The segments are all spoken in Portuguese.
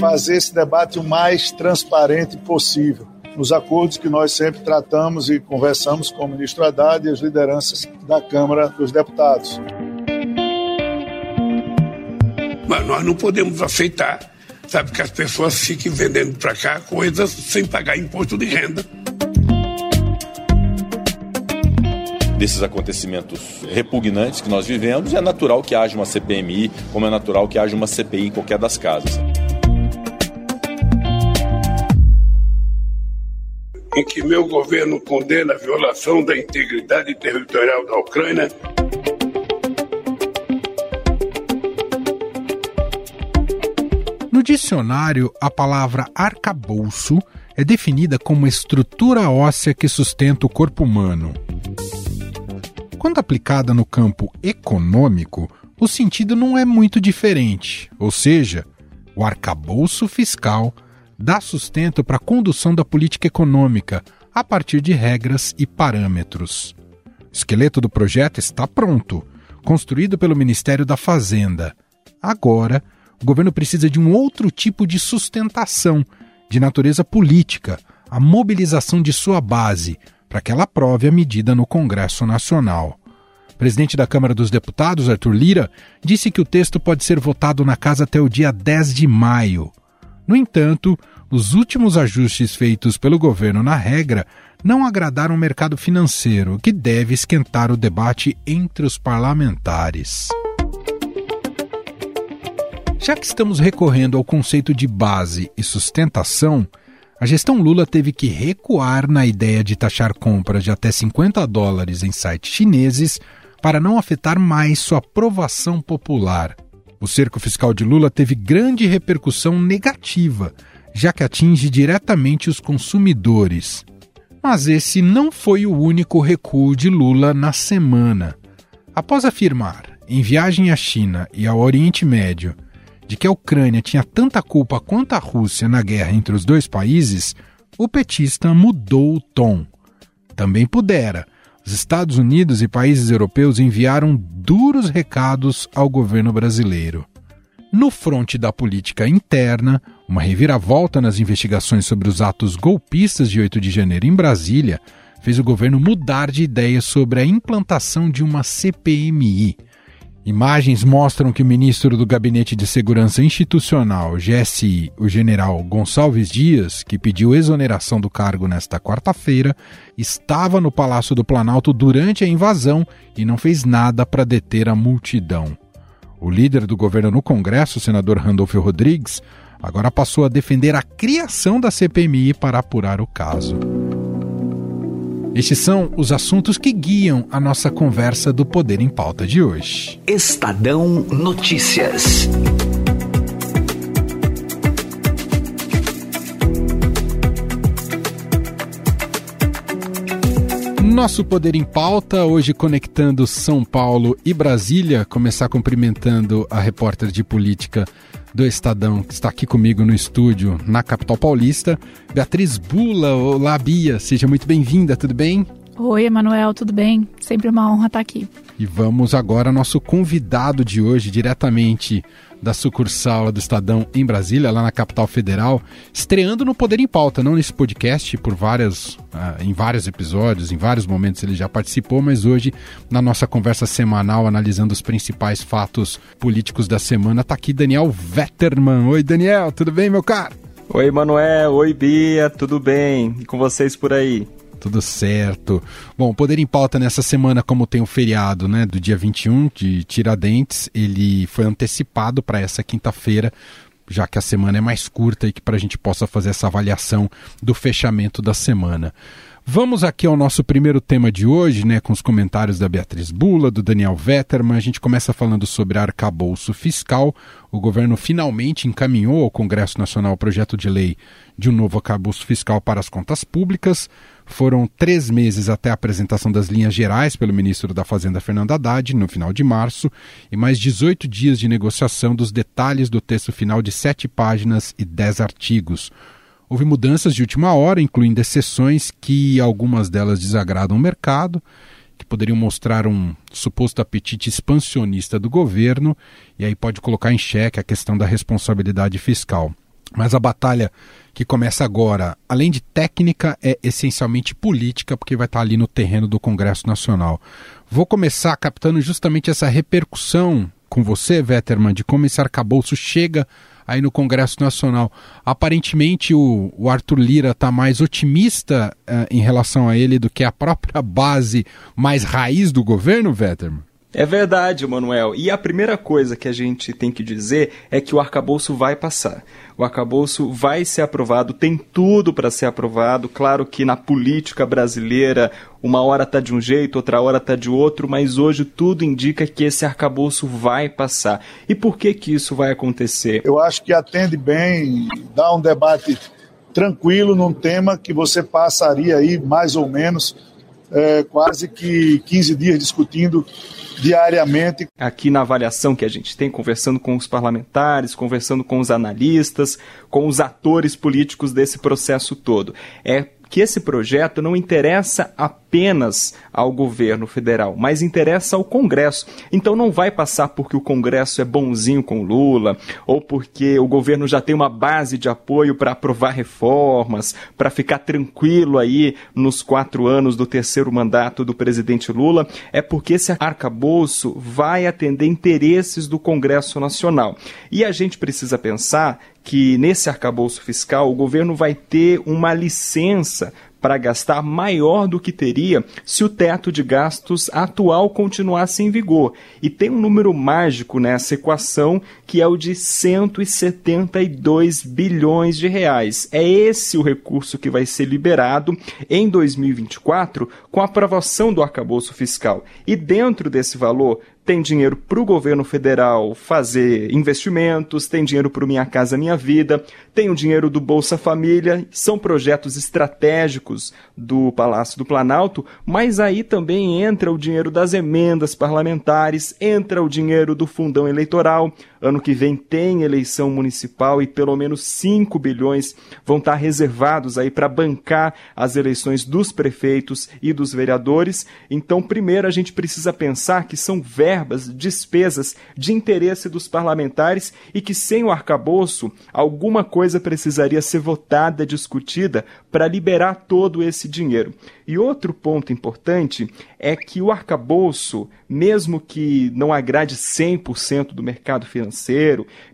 fazer esse debate o mais transparente possível. Nos acordos que nós sempre tratamos e conversamos com o ministro Haddad e as lideranças da Câmara dos Deputados. Mas nós não podemos aceitar, sabe, que as pessoas fiquem vendendo para cá coisas sem pagar imposto de renda. desses acontecimentos repugnantes que nós vivemos, é natural que haja uma CPMI, como é natural que haja uma CPI em qualquer das casas. Em que meu governo condena a violação da integridade territorial da Ucrânia. No dicionário, a palavra arcabouço é definida como estrutura óssea que sustenta o corpo humano. Quando aplicada no campo econômico, o sentido não é muito diferente, ou seja, o arcabouço fiscal dá sustento para a condução da política econômica a partir de regras e parâmetros. O esqueleto do projeto está pronto, construído pelo Ministério da Fazenda. Agora, o governo precisa de um outro tipo de sustentação, de natureza política, a mobilização de sua base, para que ela aprove a medida no Congresso Nacional. O presidente da Câmara dos Deputados, Arthur Lira, disse que o texto pode ser votado na casa até o dia 10 de maio. No entanto, os últimos ajustes feitos pelo governo na regra não agradaram o mercado financeiro, que deve esquentar o debate entre os parlamentares. Já que estamos recorrendo ao conceito de base e sustentação, a gestão Lula teve que recuar na ideia de taxar compras de até 50 dólares em sites chineses para não afetar mais sua aprovação popular. O cerco fiscal de Lula teve grande repercussão negativa, já que atinge diretamente os consumidores. Mas esse não foi o único recuo de Lula na semana. Após afirmar, em viagem à China e ao Oriente Médio, de que a Ucrânia tinha tanta culpa quanto a Rússia na guerra entre os dois países, o petista mudou o tom. Também pudera. Os Estados Unidos e países europeus enviaram duros recados ao governo brasileiro. No fronte da política interna, uma reviravolta nas investigações sobre os atos golpistas de 8 de janeiro em Brasília fez o governo mudar de ideia sobre a implantação de uma CPMI Imagens mostram que o ministro do Gabinete de Segurança Institucional, GSI, o general Gonçalves Dias, que pediu exoneração do cargo nesta quarta-feira, estava no Palácio do Planalto durante a invasão e não fez nada para deter a multidão. O líder do governo no Congresso, o senador Randolfo Rodrigues, agora passou a defender a criação da CPMI para apurar o caso. Estes são os assuntos que guiam a nossa conversa do Poder em Pauta de hoje. Estadão Notícias. Nosso Poder em Pauta, hoje conectando São Paulo e Brasília. Começar cumprimentando a repórter de política do Estadão, que está aqui comigo no estúdio, na capital paulista, Beatriz Bula. Olá, Bia, seja muito bem-vinda, tudo bem? Oi, Emanuel, tudo bem? Sempre uma honra estar aqui. E vamos agora ao nosso convidado de hoje, diretamente da sucursal do Estadão em Brasília, lá na capital federal, estreando no Poder em Pauta, não nesse podcast, por várias, uh, em vários episódios, em vários momentos ele já participou, mas hoje, na nossa conversa semanal, analisando os principais fatos políticos da semana, está aqui Daniel Vetterman. Oi, Daniel, tudo bem, meu caro? Oi, Manuel. Oi, Bia. Tudo bem? E com vocês por aí? Tudo certo. Bom, Poder em Pauta nessa semana, como tem o feriado né, do dia 21 de Tiradentes, ele foi antecipado para essa quinta-feira, já que a semana é mais curta e que para a gente possa fazer essa avaliação do fechamento da semana. Vamos aqui ao nosso primeiro tema de hoje, né, com os comentários da Beatriz Bula, do Daniel Vetterman. A gente começa falando sobre arcabouço fiscal. O governo finalmente encaminhou ao Congresso Nacional o projeto de lei de um novo arcabouço fiscal para as contas públicas. Foram três meses até a apresentação das linhas gerais pelo ministro da Fazenda, Fernando Haddad, no final de março, e mais 18 dias de negociação dos detalhes do texto final de sete páginas e dez artigos. Houve mudanças de última hora, incluindo exceções que algumas delas desagradam o mercado, que poderiam mostrar um suposto apetite expansionista do governo, e aí pode colocar em xeque a questão da responsabilidade fiscal. Mas a batalha que começa agora, além de técnica, é essencialmente política, porque vai estar ali no terreno do Congresso Nacional. Vou começar captando justamente essa repercussão com você, Vetterman, de como esse arcabouço chega aí no Congresso Nacional. Aparentemente o, o Arthur Lira está mais otimista uh, em relação a ele do que a própria base mais raiz do governo, Vetterman? É verdade, Manuel. E a primeira coisa que a gente tem que dizer é que o arcabouço vai passar. O arcabouço vai ser aprovado, tem tudo para ser aprovado. Claro que na política brasileira, uma hora está de um jeito, outra hora está de outro, mas hoje tudo indica que esse arcabouço vai passar. E por que que isso vai acontecer? Eu acho que atende bem, dá um debate tranquilo num tema que você passaria aí mais ou menos é, quase que 15 dias discutindo diariamente. Aqui na avaliação que a gente tem, conversando com os parlamentares, conversando com os analistas, com os atores políticos desse processo todo, é que esse projeto não interessa apenas ao governo federal, mas interessa ao Congresso. Então não vai passar porque o Congresso é bonzinho com Lula, ou porque o governo já tem uma base de apoio para aprovar reformas, para ficar tranquilo aí nos quatro anos do terceiro mandato do presidente Lula. É porque esse arcabouço vai atender interesses do Congresso Nacional. E a gente precisa pensar que nesse arcabouço fiscal o governo vai ter uma licença para gastar maior do que teria se o teto de gastos atual continuasse em vigor. E tem um número mágico nessa equação que é o de 172 bilhões de reais. É esse o recurso que vai ser liberado em 2024 com a aprovação do arcabouço fiscal. E dentro desse valor tem dinheiro para o governo federal fazer investimentos, tem dinheiro para o Minha Casa Minha Vida, tem o dinheiro do Bolsa Família, são projetos estratégicos do Palácio do Planalto, mas aí também entra o dinheiro das emendas parlamentares, entra o dinheiro do fundão eleitoral. Ano que vem tem eleição municipal e pelo menos 5 bilhões vão estar reservados aí para bancar as eleições dos prefeitos e dos vereadores. Então, primeiro a gente precisa pensar que são verbas, despesas de interesse dos parlamentares e que sem o arcabouço alguma coisa precisaria ser votada, discutida para liberar todo esse dinheiro. E outro ponto importante é que o arcabouço, mesmo que não agrade 100% do mercado financeiro,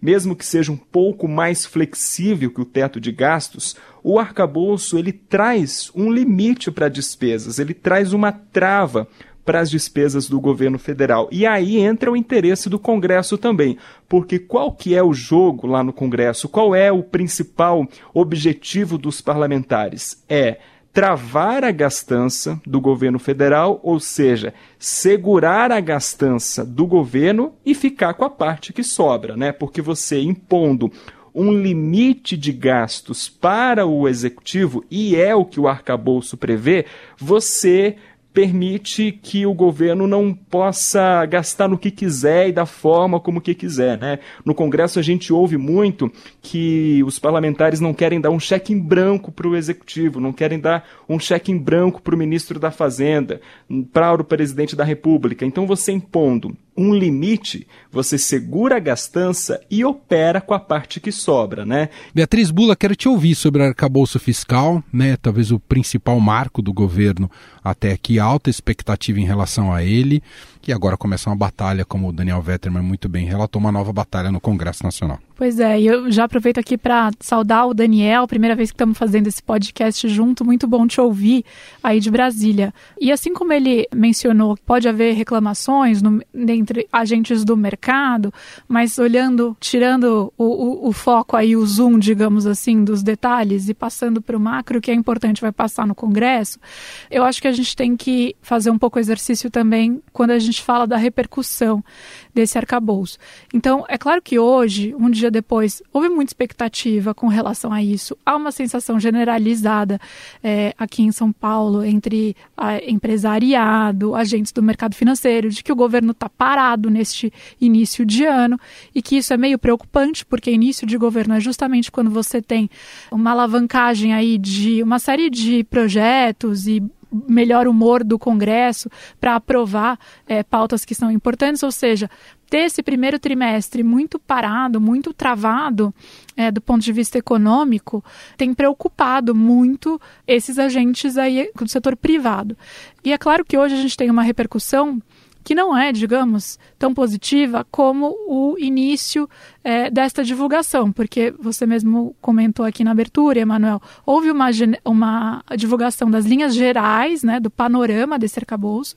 mesmo que seja um pouco mais flexível que o teto de gastos, o arcabouço ele traz um limite para despesas, ele traz uma trava para as despesas do governo federal. E aí entra o interesse do Congresso também, porque qual que é o jogo lá no Congresso? Qual é o principal objetivo dos parlamentares? É travar a gastança do governo federal, ou seja, segurar a gastança do governo e ficar com a parte que sobra, né? Porque você impondo um limite de gastos para o executivo, e é o que o arcabouço prevê, você permite que o governo não possa gastar no que quiser e da forma como que quiser, né? No Congresso a gente ouve muito que os parlamentares não querem dar um cheque em branco para o executivo, não querem dar um cheque em branco para o ministro da Fazenda, para o presidente da República. Então você impondo um limite, você segura a gastança e opera com a parte que sobra, né? Beatriz Bula, quero te ouvir sobre o arcabouço fiscal, né? Talvez o principal marco do governo até aqui, alta expectativa em relação a ele, e agora começa uma batalha, como o Daniel Vetterman muito bem relatou, uma nova batalha no Congresso Nacional. Pois é, e eu já aproveito aqui para saudar o Daniel, primeira vez que estamos fazendo esse podcast junto, muito bom te ouvir aí de Brasília. E assim como ele mencionou, pode haver reclamações no, entre agentes do mercado, mas olhando, tirando o, o, o foco aí, o zoom, digamos assim, dos detalhes e passando para o macro, que é importante, vai passar no Congresso, eu acho que a gente tem que fazer um pouco exercício também quando a gente fala da repercussão desse arcabouço. Então, é claro que hoje, um dia depois, houve muita expectativa com relação a isso. Há uma sensação generalizada é, aqui em São Paulo entre empresariado, agentes do mercado financeiro, de que o governo está parado neste início de ano e que isso é meio preocupante, porque início de governo é justamente quando você tem uma alavancagem aí de uma série de projetos e melhor humor do Congresso para aprovar é, pautas que são importantes, ou seja, ter esse primeiro trimestre muito parado, muito travado é, do ponto de vista econômico, tem preocupado muito esses agentes aí do setor privado. E é claro que hoje a gente tem uma repercussão que não é, digamos, tão positiva como o início é, desta divulgação, porque você mesmo comentou aqui na abertura, Emanuel, houve uma, uma divulgação das linhas gerais, né, do panorama desse arcabouço,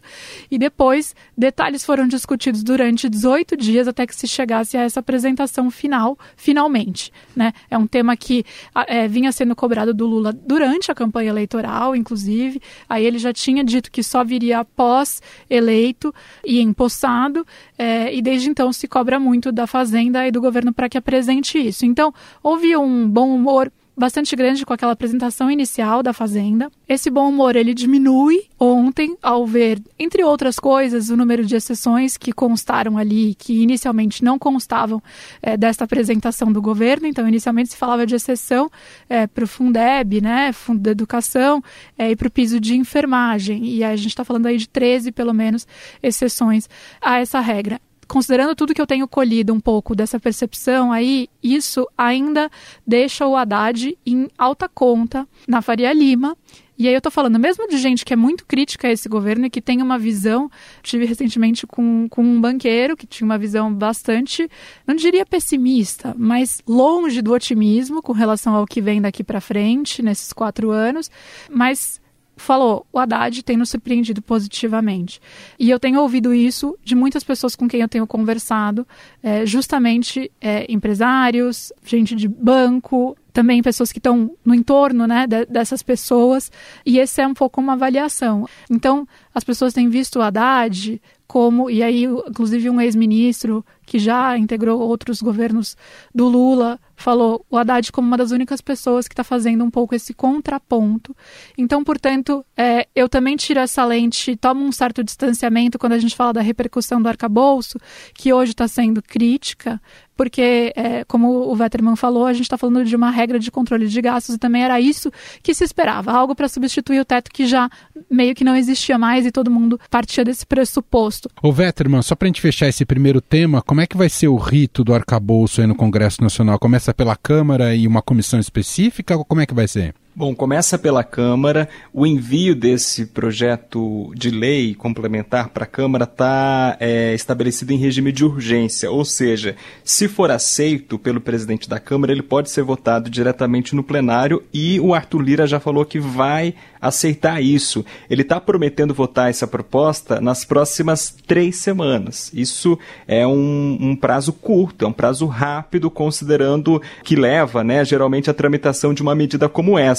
e depois detalhes foram discutidos durante 18 dias até que se chegasse a essa apresentação final, finalmente. Né? É um tema que é, vinha sendo cobrado do Lula durante a campanha eleitoral, inclusive, aí ele já tinha dito que só viria após eleito, e empossado, é, e desde então se cobra muito da Fazenda e do governo para que apresente isso. Então, houve um bom humor bastante grande com aquela apresentação inicial da Fazenda. Esse bom humor ele diminui ontem ao ver, entre outras coisas, o número de exceções que constaram ali, que inicialmente não constavam é, desta apresentação do governo. Então, inicialmente se falava de exceção é, para o Fundeb, né, Fundo da Educação, é, e para o piso de enfermagem. E a gente está falando aí de 13, pelo menos, exceções a essa regra considerando tudo que eu tenho colhido um pouco dessa percepção aí, isso ainda deixa o Haddad em alta conta na Faria Lima. E aí eu tô falando mesmo de gente que é muito crítica a esse governo e que tem uma visão. Tive recentemente com, com um banqueiro que tinha uma visão bastante, não diria pessimista, mas longe do otimismo com relação ao que vem daqui para frente nesses quatro anos. Mas falou: o Haddad tem nos surpreendido positivamente. E eu tenho ouvido isso de muitas pessoas com quem eu tenho conversado, é, justamente é, empresários, gente de banco, também pessoas que estão no entorno né, de, dessas pessoas, e esse é um pouco uma avaliação. Então, as pessoas têm visto o Haddad como, e aí, inclusive, um ex-ministro que já integrou outros governos do Lula falou o Haddad como uma das únicas pessoas que está fazendo um pouco esse contraponto. Então, portanto, é, eu também tiro essa lente, tomo um certo distanciamento quando a gente fala da repercussão do arcabouço, que hoje está sendo crítica, porque, é, como o Vetterman falou, a gente está falando de uma regra de controle de gastos e também era isso que se esperava, algo para substituir o teto que já meio que não existia mais e todo mundo partia desse pressuposto. O Vetterman, só para a gente fechar esse primeiro tema, como é que vai ser o rito do arcabouço aí no Congresso Nacional? Começa pela Câmara e uma comissão específica como é que vai ser? Bom, começa pela Câmara. O envio desse projeto de lei complementar para a Câmara está é, estabelecido em regime de urgência, ou seja, se for aceito pelo presidente da Câmara, ele pode ser votado diretamente no plenário e o Arthur Lira já falou que vai aceitar isso. Ele está prometendo votar essa proposta nas próximas três semanas. Isso é um, um, prazo curto, é um prazo rápido, considerando que leva, né, geralmente, a tramitação de uma medida como essa.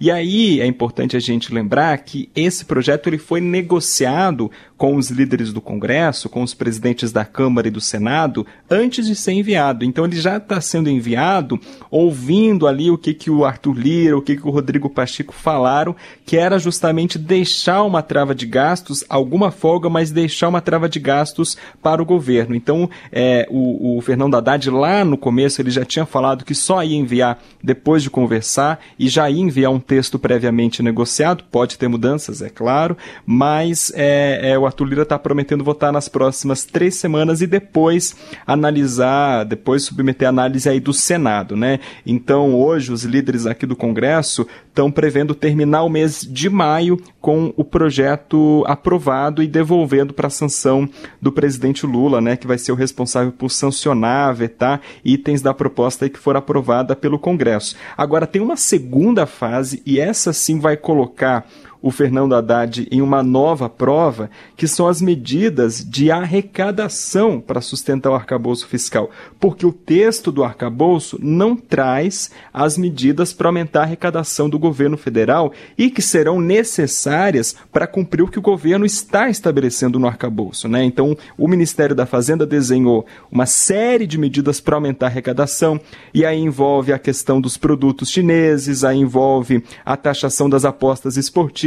E aí é importante a gente lembrar que esse projeto ele foi negociado com os líderes do Congresso, com os presidentes da Câmara e do Senado, antes de ser enviado. Então ele já está sendo enviado ouvindo ali o que, que o Arthur Lira, o que, que o Rodrigo Pacheco falaram, que era justamente deixar uma trava de gastos, alguma folga, mas deixar uma trava de gastos para o governo. Então é, o, o Fernando Haddad lá no começo ele já tinha falado que só ia enviar depois de conversar e já ia enviar um texto previamente negociado, pode ter mudanças, é claro, mas é, é o Arthur Lira está prometendo votar nas próximas três semanas e depois analisar, depois submeter a análise aí do Senado, né? Então, hoje, os líderes aqui do Congresso estão prevendo terminar o mês de maio com o projeto aprovado e devolvendo para a sanção do presidente Lula, né? Que vai ser o responsável por sancionar, vetar itens da proposta que for aprovada pelo Congresso. Agora, tem uma segunda fase e essa sim vai colocar o Fernando Haddad em uma nova prova, que são as medidas de arrecadação para sustentar o arcabouço fiscal. Porque o texto do arcabouço não traz as medidas para aumentar a arrecadação do governo federal e que serão necessárias para cumprir o que o governo está estabelecendo no arcabouço. Né? Então, o Ministério da Fazenda desenhou uma série de medidas para aumentar a arrecadação, e aí envolve a questão dos produtos chineses, aí envolve a taxação das apostas esportivas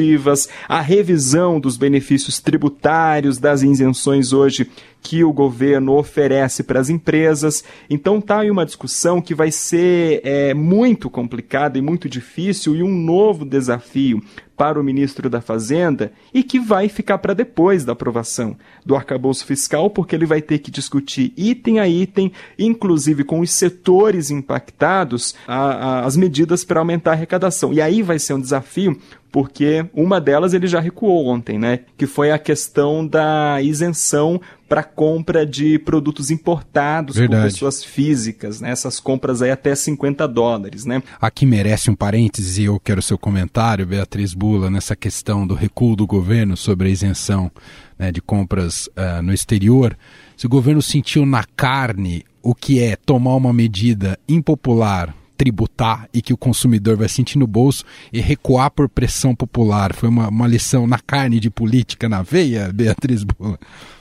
a revisão dos benefícios tributários, das isenções hoje que o governo oferece para as empresas. Então tá aí uma discussão que vai ser é, muito complicada e muito difícil e um novo desafio para o ministro da Fazenda e que vai ficar para depois da aprovação do arcabouço fiscal, porque ele vai ter que discutir item a item, inclusive com os setores impactados, a, a, as medidas para aumentar a arrecadação. E aí vai ser um desafio porque uma delas ele já recuou ontem, né? Que foi a questão da isenção para compra de produtos importados Verdade. por pessoas físicas, né? Essas compras aí até 50 dólares, né? Aqui merece um parêntese e eu quero seu comentário, Beatriz Bula, nessa questão do recuo do governo sobre a isenção né, de compras uh, no exterior. Se o governo sentiu na carne o que é tomar uma medida impopular tributar e que o consumidor vai sentir no bolso e recuar por pressão popular. Foi uma, uma lição na carne de política, na veia, Beatriz Bula.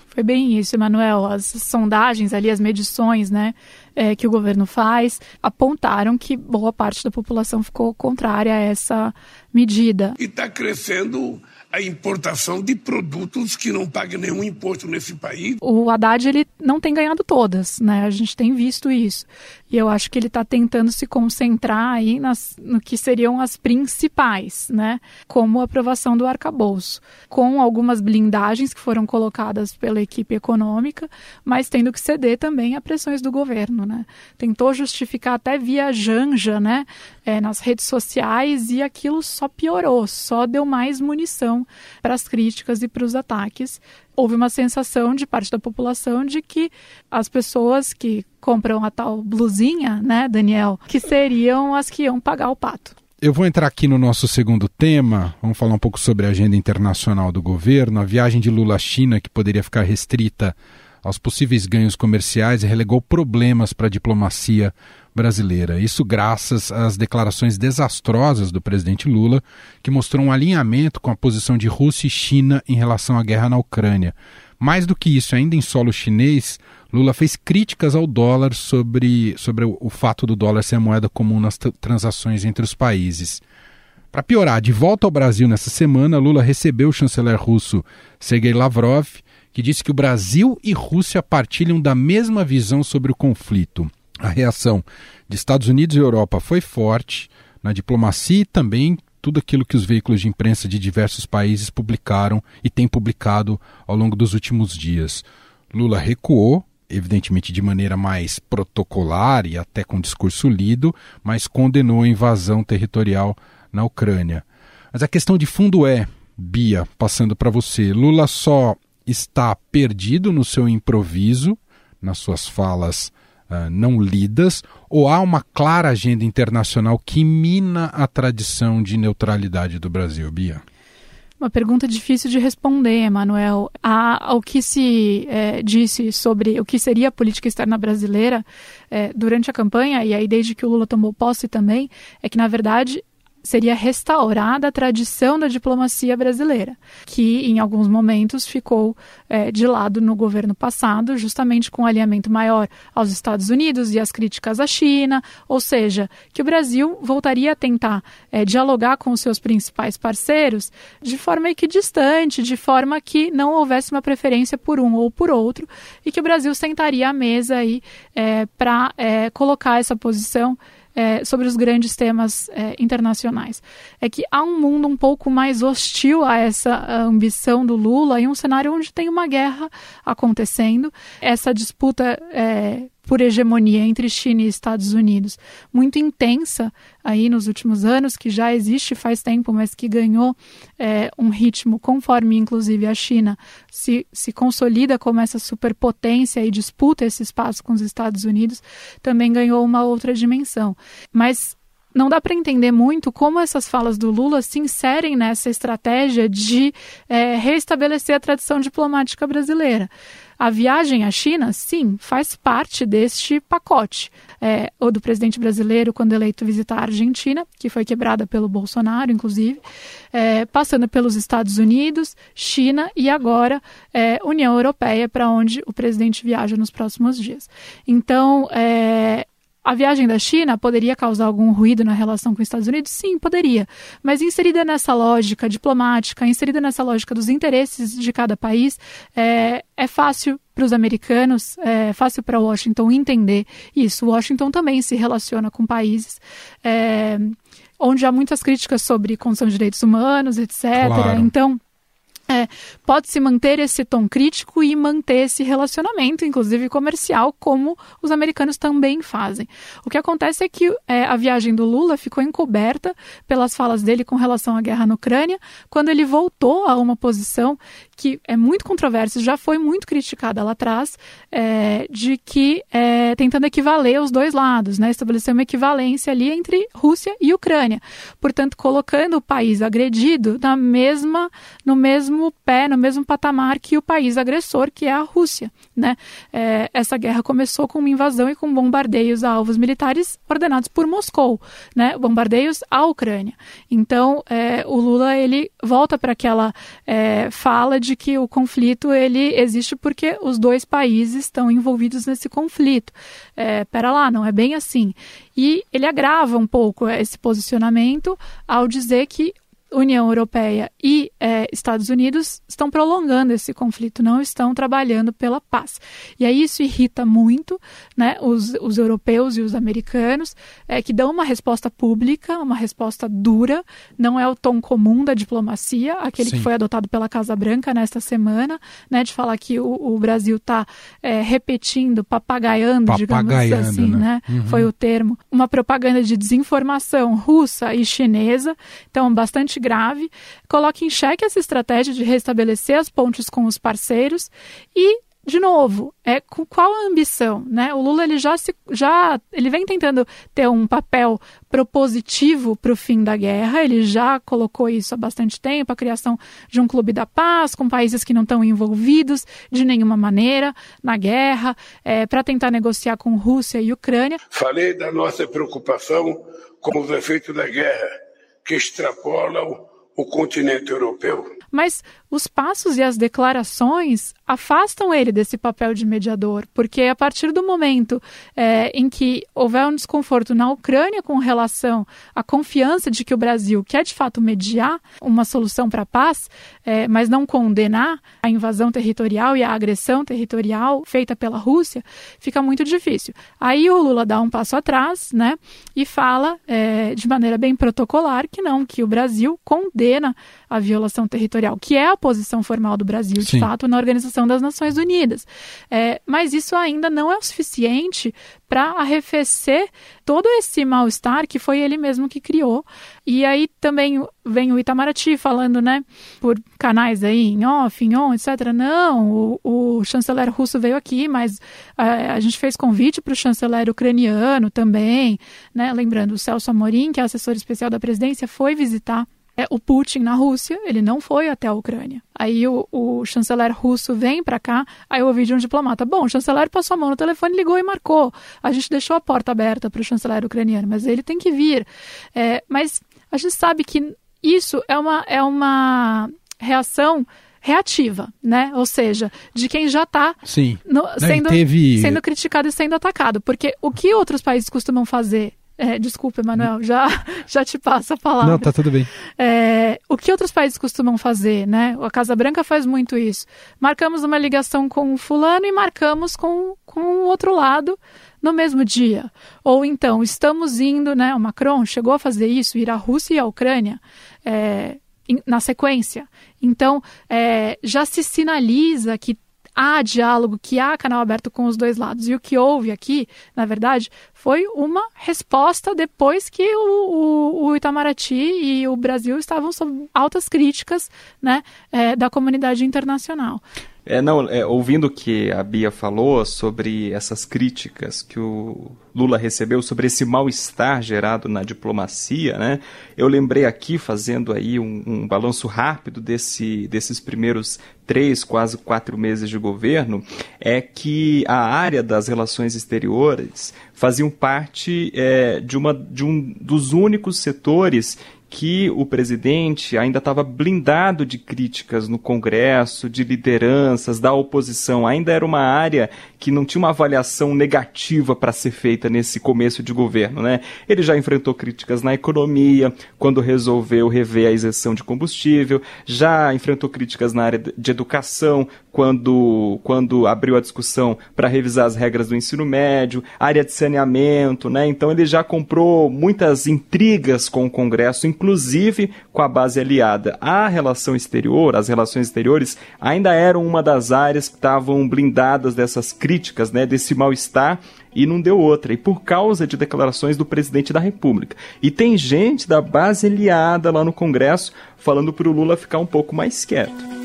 Foi bem isso, Emanuel. As sondagens ali, as medições né, é, que o governo faz, apontaram que boa parte da população ficou contrária a essa medida. E está crescendo a importação de produtos que não pagam nenhum imposto nesse país. O Haddad ele não tem ganhado todas, né? A gente tem visto isso. E eu acho que ele está tentando se concentrar aí nas, no que seriam as principais, né? Como a aprovação do arcabouço, com algumas blindagens que foram colocadas pela equipe econômica, mas tendo que ceder também a pressões do governo, né? Tentou justificar até via Janja, né? É, nas redes sociais e aquilo só piorou, só deu mais munição para as críticas e para os ataques houve uma sensação de parte da população de que as pessoas que compram a tal blusinha, né, Daniel, que seriam as que iam pagar o pato. Eu vou entrar aqui no nosso segundo tema. Vamos falar um pouco sobre a agenda internacional do governo. A viagem de Lula à China, que poderia ficar restrita aos possíveis ganhos comerciais, relegou problemas para a diplomacia brasileira. Isso graças às declarações desastrosas do presidente Lula, que mostrou um alinhamento com a posição de Rússia e China em relação à guerra na Ucrânia. Mais do que isso, ainda em solo chinês, Lula fez críticas ao dólar sobre, sobre o, o fato do dólar ser a moeda comum nas transações entre os países. Para piorar, de volta ao Brasil nessa semana, Lula recebeu o chanceler russo Sergei Lavrov, que disse que o Brasil e Rússia partilham da mesma visão sobre o conflito. A reação de Estados Unidos e Europa foi forte na diplomacia e também tudo aquilo que os veículos de imprensa de diversos países publicaram e têm publicado ao longo dos últimos dias. Lula recuou, evidentemente de maneira mais protocolar e até com discurso lido, mas condenou a invasão territorial na Ucrânia. Mas a questão de fundo é, Bia, passando para você, Lula só está perdido no seu improviso, nas suas falas uh, não lidas, ou há uma clara agenda internacional que mina a tradição de neutralidade do Brasil, Bia? Uma pergunta difícil de responder, Emanuel. O que se é, disse sobre o que seria a política externa brasileira é, durante a campanha, e aí desde que o Lula tomou posse também, é que, na verdade, seria restaurada a tradição da diplomacia brasileira, que em alguns momentos ficou é, de lado no governo passado, justamente com um alinhamento maior aos Estados Unidos e as críticas à China, ou seja, que o Brasil voltaria a tentar é, dialogar com os seus principais parceiros de forma equidistante, de forma que não houvesse uma preferência por um ou por outro, e que o Brasil sentaria à mesa aí é, para é, colocar essa posição é, sobre os grandes temas é, internacionais. É que há um mundo um pouco mais hostil a essa ambição do Lula e um cenário onde tem uma guerra acontecendo. Essa disputa é, por hegemonia entre China e Estados Unidos muito intensa aí nos últimos anos, que já existe faz tempo, mas que ganhou é, um ritmo conforme, inclusive, a China se, se consolida como essa superpotência e disputa esse espaço com os Estados Unidos, também ganhou uma outra dimensão. Mas não dá para entender muito como essas falas do Lula se inserem nessa estratégia de é, restabelecer a tradição diplomática brasileira. A viagem à China, sim, faz parte deste pacote. É, o do presidente brasileiro, quando eleito, visitar a Argentina, que foi quebrada pelo Bolsonaro, inclusive, é, passando pelos Estados Unidos, China e agora é, União Europeia, para onde o presidente viaja nos próximos dias. Então, é, a viagem da China poderia causar algum ruído na relação com os Estados Unidos? Sim, poderia. Mas inserida nessa lógica diplomática, inserida nessa lógica dos interesses de cada país, é, é fácil para os americanos, é fácil para Washington entender isso. Washington também se relaciona com países é, onde há muitas críticas sobre condição de direitos humanos, etc. Claro. Então, é, pode-se manter esse tom crítico e manter esse relacionamento, inclusive comercial, como os americanos também fazem. O que acontece é que é, a viagem do Lula ficou encoberta pelas falas dele com relação à guerra na Ucrânia, quando ele voltou a uma posição que é muito controversa, já foi muito criticada lá atrás, é, de que é, tentando equivaler os dois lados, né, estabelecer uma equivalência ali entre Rússia e Ucrânia, portanto colocando o país agredido na mesma, no mesmo pé, no mesmo patamar que o país agressor, que é a Rússia, né? É, essa guerra começou com uma invasão e com bombardeios a alvos militares ordenados por Moscou, né, bombardeios à Ucrânia. Então é, o Lula ele volta para aquela é, fala de de que o conflito ele existe porque os dois países estão envolvidos nesse conflito. É, pera lá, não é bem assim. E ele agrava um pouco esse posicionamento ao dizer que União Europeia e é, Estados Unidos estão prolongando esse conflito, não estão trabalhando pela paz. E aí isso irrita muito né, os, os europeus e os americanos, é, que dão uma resposta pública, uma resposta dura, não é o tom comum da diplomacia, aquele Sim. que foi adotado pela Casa Branca nesta semana, né, de falar que o, o Brasil está é, repetindo, papagaiando, digamos assim, né? né? Uhum. foi o termo, uma propaganda de desinformação russa e chinesa, então bastante grave, coloca em xeque essa estratégia de restabelecer as pontes com os parceiros e de novo, é com qual a ambição, né? O Lula ele já se, já ele vem tentando ter um papel propositivo para o fim da guerra. Ele já colocou isso há bastante tempo, a criação de um clube da paz com países que não estão envolvidos de nenhuma maneira na guerra, é, para tentar negociar com Rússia e Ucrânia. Falei da nossa preocupação com os efeitos da guerra que extrapolam o continente europeu. Mas os passos e as declarações afastam ele desse papel de mediador, porque a partir do momento é, em que houver um desconforto na Ucrânia com relação à confiança de que o Brasil quer de fato mediar uma solução para a paz, é, mas não condenar a invasão territorial e a agressão territorial feita pela Rússia, fica muito difícil. Aí o Lula dá um passo atrás, né, e fala é, de maneira bem protocolar que não, que o Brasil condena a violação territorial, que é a posição formal do Brasil, de Sim. fato, na Organização das Nações Unidas. É, mas isso ainda não é o suficiente para arrefecer todo esse mal-estar que foi ele mesmo que criou. E aí também vem o Itamaraty falando, né, por canais aí, em off, em on, etc. Não, o, o chanceler russo veio aqui, mas é, a gente fez convite para o chanceler ucraniano também, né, lembrando, o Celso Amorim, que é assessor especial da presidência, foi visitar é o Putin na Rússia, ele não foi até a Ucrânia. Aí o, o chanceler russo vem para cá, aí eu ouvi de um diplomata, bom, o chanceler passou a mão no telefone, ligou e marcou. A gente deixou a porta aberta para o chanceler ucraniano, mas ele tem que vir. É, mas a gente sabe que isso é uma, é uma reação reativa, né? Ou seja, de quem já está sendo, teve... sendo criticado e sendo atacado. Porque o que outros países costumam fazer é, desculpa, Emanuel, já, já te passo a palavra. Não, tá tudo bem. É, o que outros países costumam fazer, né? A Casa Branca faz muito isso. Marcamos uma ligação com o fulano e marcamos com, com o outro lado no mesmo dia. Ou então, estamos indo, né? O Macron chegou a fazer isso, ir à Rússia e à Ucrânia. É, na sequência. Então, é, já se sinaliza que há diálogo, que há canal aberto com os dois lados. E o que houve aqui, na verdade, foi uma resposta depois que o, o, o Itamaraty e o Brasil estavam sob altas críticas né, é, da comunidade internacional. É, não, é, ouvindo o que a Bia falou sobre essas críticas que o Lula recebeu, sobre esse mal-estar gerado na diplomacia, né? Eu lembrei aqui, fazendo aí um, um balanço rápido desse, desses primeiros três, quase quatro meses de governo, é que a área das relações exteriores faziam parte é, de, uma, de um dos únicos setores que o presidente ainda estava blindado de críticas no Congresso, de lideranças, da oposição. Ainda era uma área que não tinha uma avaliação negativa para ser feita nesse começo de governo. Né? Ele já enfrentou críticas na economia, quando resolveu rever a isenção de combustível, já enfrentou críticas na área de educação, quando, quando abriu a discussão para revisar as regras do ensino médio, área de saneamento. Né? Então ele já comprou muitas intrigas com o Congresso, inclusive com a base aliada. A relação exterior, as relações exteriores, ainda eram uma das áreas que estavam blindadas dessas críticas, né, desse mal-estar, e não deu outra. E por causa de declarações do presidente da República. E tem gente da base aliada lá no Congresso falando para o Lula ficar um pouco mais quieto.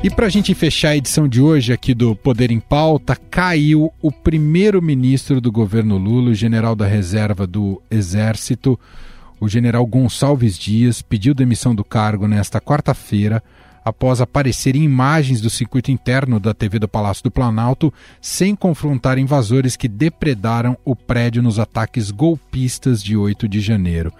E para a gente fechar a edição de hoje aqui do Poder em Pauta, caiu o primeiro-ministro do governo Lula, o general da reserva do Exército, o general Gonçalves Dias, pediu demissão do cargo nesta quarta-feira, após aparecer em imagens do circuito interno da TV do Palácio do Planalto, sem confrontar invasores que depredaram o prédio nos ataques golpistas de 8 de janeiro.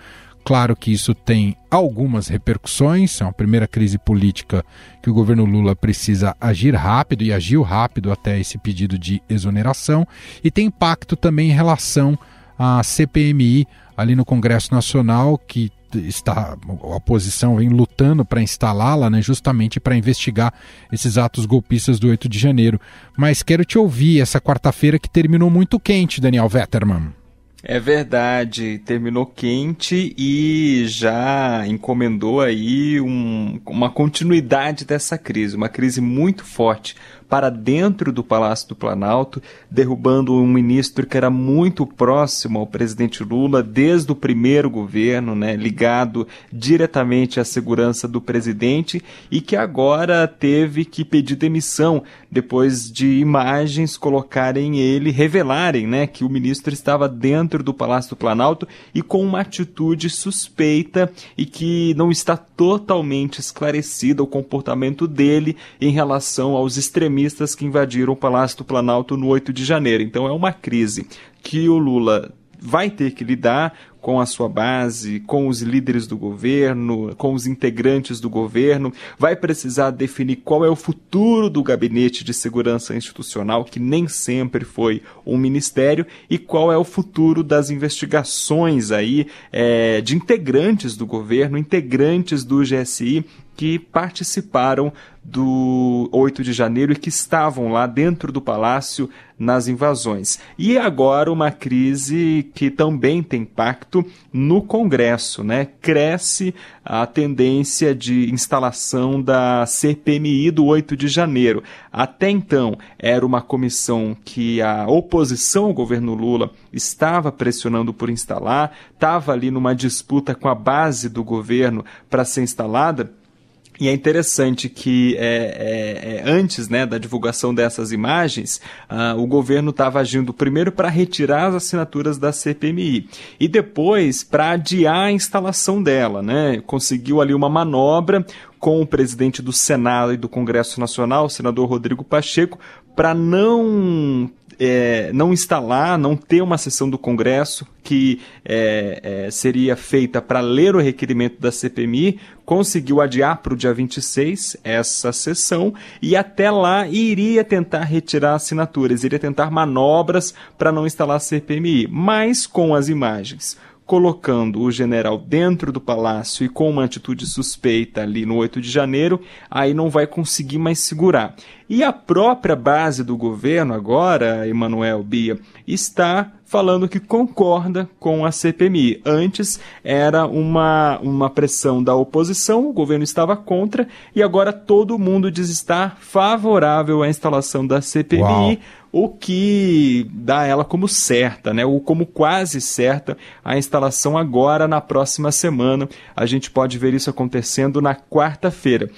Claro que isso tem algumas repercussões, é uma primeira crise política que o governo Lula precisa agir rápido e agiu rápido até esse pedido de exoneração, e tem impacto também em relação à CPMI ali no Congresso Nacional, que está a oposição vem lutando para instalá-la, né, justamente para investigar esses atos golpistas do 8 de janeiro. Mas quero te ouvir essa quarta-feira que terminou muito quente, Daniel Vetterman. É verdade, terminou quente e já encomendou aí um, uma continuidade dessa crise, uma crise muito forte para dentro do Palácio do Planalto, derrubando um ministro que era muito próximo ao presidente Lula desde o primeiro governo, né, ligado diretamente à segurança do presidente e que agora teve que pedir demissão depois de imagens colocarem ele, revelarem né, que o ministro estava dentro do Palácio do Planalto e com uma atitude suspeita e que não está totalmente esclarecida o comportamento dele em relação aos extremistas extremistas que invadiram o Palácio do Planalto no 8 de janeiro. Então é uma crise que o Lula vai ter que lidar com a sua base, com os líderes do governo, com os integrantes do governo, vai precisar definir qual é o futuro do gabinete de segurança institucional, que nem sempre foi um ministério, e qual é o futuro das investigações aí é, de integrantes do governo, integrantes do GSI que participaram do 8 de janeiro e que estavam lá dentro do palácio nas invasões. E agora uma crise que também tem impacto no Congresso, né? Cresce a tendência de instalação da CPMI do 8 de janeiro. Até então era uma comissão que a oposição ao governo Lula estava pressionando por instalar, estava ali numa disputa com a base do governo para ser instalada e é interessante que é, é, é, antes né, da divulgação dessas imagens, uh, o governo estava agindo primeiro para retirar as assinaturas da CPMI e depois para adiar a instalação dela. Né? Conseguiu ali uma manobra com o presidente do Senado e do Congresso Nacional, o senador Rodrigo Pacheco, para não é, não instalar, não ter uma sessão do Congresso que é, é, seria feita para ler o requerimento da CPMI, conseguiu adiar para o dia 26 essa sessão e até lá iria tentar retirar assinaturas, iria tentar manobras para não instalar a CPMI, mas com as imagens colocando o general dentro do palácio e com uma atitude suspeita ali no 8 de janeiro, aí não vai conseguir mais segurar. E a própria base do governo agora, Emanuel Bia, está falando que concorda com a CPMI. Antes era uma, uma pressão da oposição, o governo estava contra, e agora todo mundo diz estar favorável à instalação da CPMI. Uau o que dá ela como certa, né? ou como quase certa a instalação agora na próxima semana. A gente pode ver isso acontecendo na quarta-feira.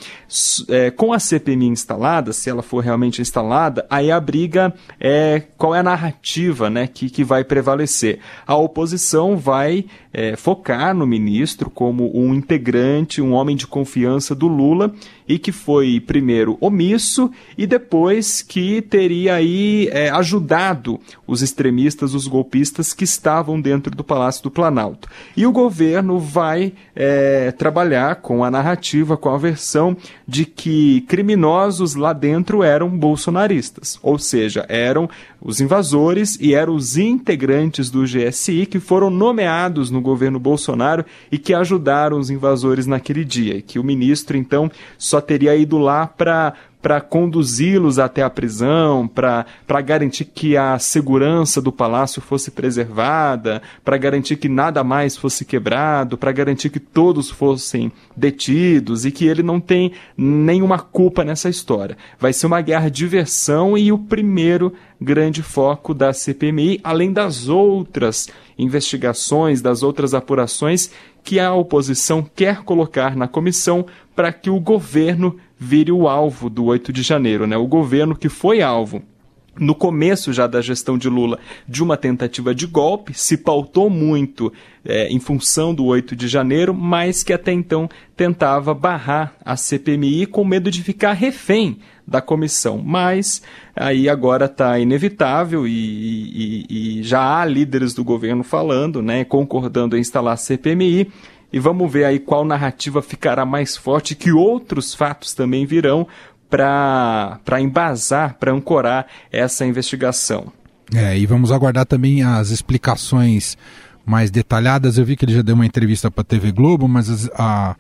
É, com a CPMI instalada, se ela for realmente instalada, aí a briga é qual é a narrativa né, que, que vai prevalecer. A oposição vai é, focar no ministro como um integrante, um homem de confiança do Lula e que foi primeiro omisso e depois que teria aí é, ajudado os extremistas, os golpistas que estavam dentro do Palácio do Planalto. E o governo vai é, trabalhar com a narrativa, com a versão de que criminosos lá dentro eram bolsonaristas, ou seja, eram os invasores e eram os integrantes do GSI que foram nomeados no governo Bolsonaro e que ajudaram os invasores naquele dia. E que o ministro, então, só teria ido lá para para conduzi-los até a prisão, para garantir que a segurança do palácio fosse preservada, para garantir que nada mais fosse quebrado, para garantir que todos fossem detidos e que ele não tem nenhuma culpa nessa história. Vai ser uma guerra de versão e o primeiro grande foco da CPMI, além das outras investigações, das outras apurações que a oposição quer colocar na comissão para que o governo vire o alvo do 8 de janeiro, né? O governo que foi alvo no começo já da gestão de Lula de uma tentativa de golpe, se pautou muito é, em função do 8 de janeiro, mas que até então tentava barrar a CPMI com medo de ficar refém da comissão. Mas aí agora está inevitável e, e, e, já há líderes do governo falando, né, concordando em instalar a CPMI e vamos ver aí qual narrativa ficará mais forte, que outros fatos também virão para embasar, para ancorar essa investigação. É, e vamos aguardar também as explicações mais detalhadas. Eu vi que ele já deu uma entrevista para a TV Globo, mas a,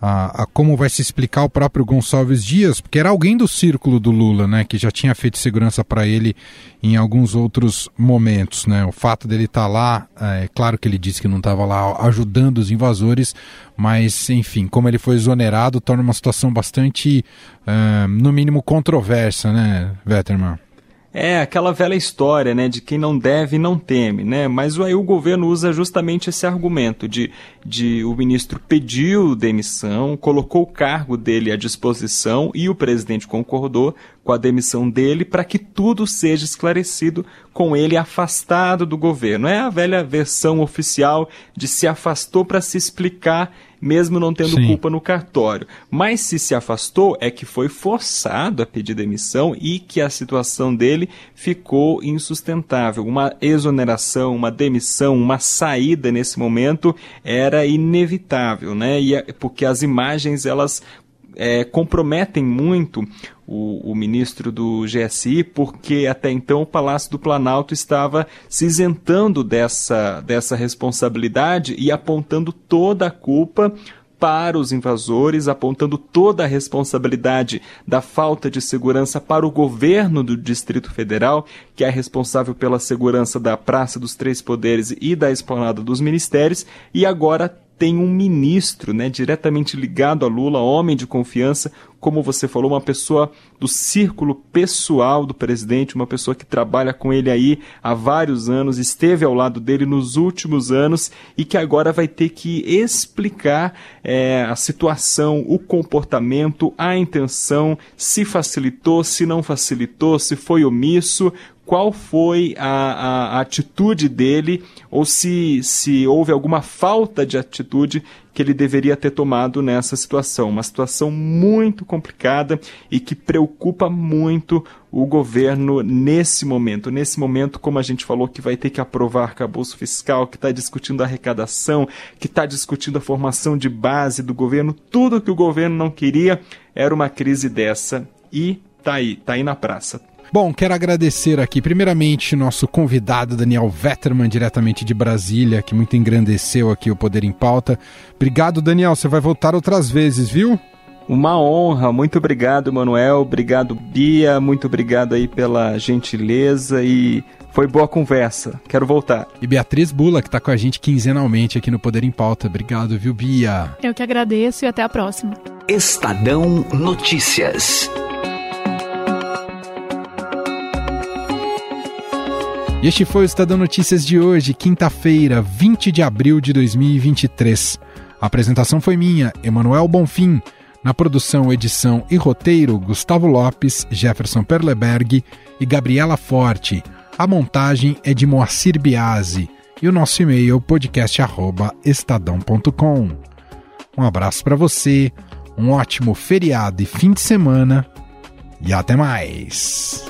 a, a, como vai se explicar o próprio Gonçalves Dias, porque era alguém do círculo do Lula, né, que já tinha feito segurança para ele em alguns outros momentos, né. O fato dele estar tá lá, é claro que ele disse que não estava lá ajudando os invasores, mas enfim, como ele foi exonerado, torna uma situação bastante, é, no mínimo, controversa, né, Vetterman? É aquela velha história, né, de quem não deve não teme, né? Mas aí o governo usa justamente esse argumento de, de o ministro pediu demissão, colocou o cargo dele à disposição e o presidente concordou com a demissão dele para que tudo seja esclarecido com ele afastado do governo. É a velha versão oficial de se afastou para se explicar mesmo não tendo Sim. culpa no cartório. Mas se se afastou, é que foi forçado a pedir demissão e que a situação dele ficou insustentável. Uma exoneração, uma demissão, uma saída nesse momento era inevitável, né? E, é, porque as imagens elas é, comprometem muito o, o, ministro do GSI, porque até então o Palácio do Planalto estava se isentando dessa, dessa responsabilidade e apontando toda a culpa para os invasores, apontando toda a responsabilidade da falta de segurança para o governo do Distrito Federal, que é responsável pela segurança da Praça dos Três Poderes e da esplanada dos ministérios, e agora tem um ministro, né, diretamente ligado a Lula, homem de confiança, como você falou, uma pessoa do círculo pessoal do presidente, uma pessoa que trabalha com ele aí há vários anos, esteve ao lado dele nos últimos anos e que agora vai ter que explicar é, a situação, o comportamento, a intenção, se facilitou, se não facilitou, se foi omisso, qual foi a, a, a, atitude dele ou se, se houve alguma falta de atitude que ele deveria ter tomado nessa situação. Uma situação muito complicada e que preocupa muito o governo nesse momento. Nesse momento, como a gente falou, que vai ter que aprovar arcabouço fiscal, que está discutindo a arrecadação, que está discutindo a formação de base do governo, tudo que o governo não queria era uma crise dessa. E tá aí, tá aí na praça. Bom, quero agradecer aqui, primeiramente, nosso convidado Daniel Vetterman, diretamente de Brasília, que muito engrandeceu aqui o Poder em Pauta. Obrigado, Daniel. Você vai voltar outras vezes, viu? Uma honra, muito obrigado, Manuel. Obrigado, Bia. Muito obrigado aí pela gentileza e foi boa conversa. Quero voltar. E Beatriz Bula, que está com a gente quinzenalmente aqui no Poder em Pauta. Obrigado, viu, Bia? Eu que agradeço e até a próxima. Estadão Notícias. E este foi o Estadão Notícias de hoje, quinta-feira, 20 de abril de 2023. A apresentação foi minha, Emanuel Bonfim. Na produção, edição e roteiro, Gustavo Lopes, Jefferson Perleberg e Gabriela Forte. A montagem é de Moacir Biasi. E o nosso e-mail podcast@estadão.com. Um abraço para você, um ótimo feriado e fim de semana e até mais.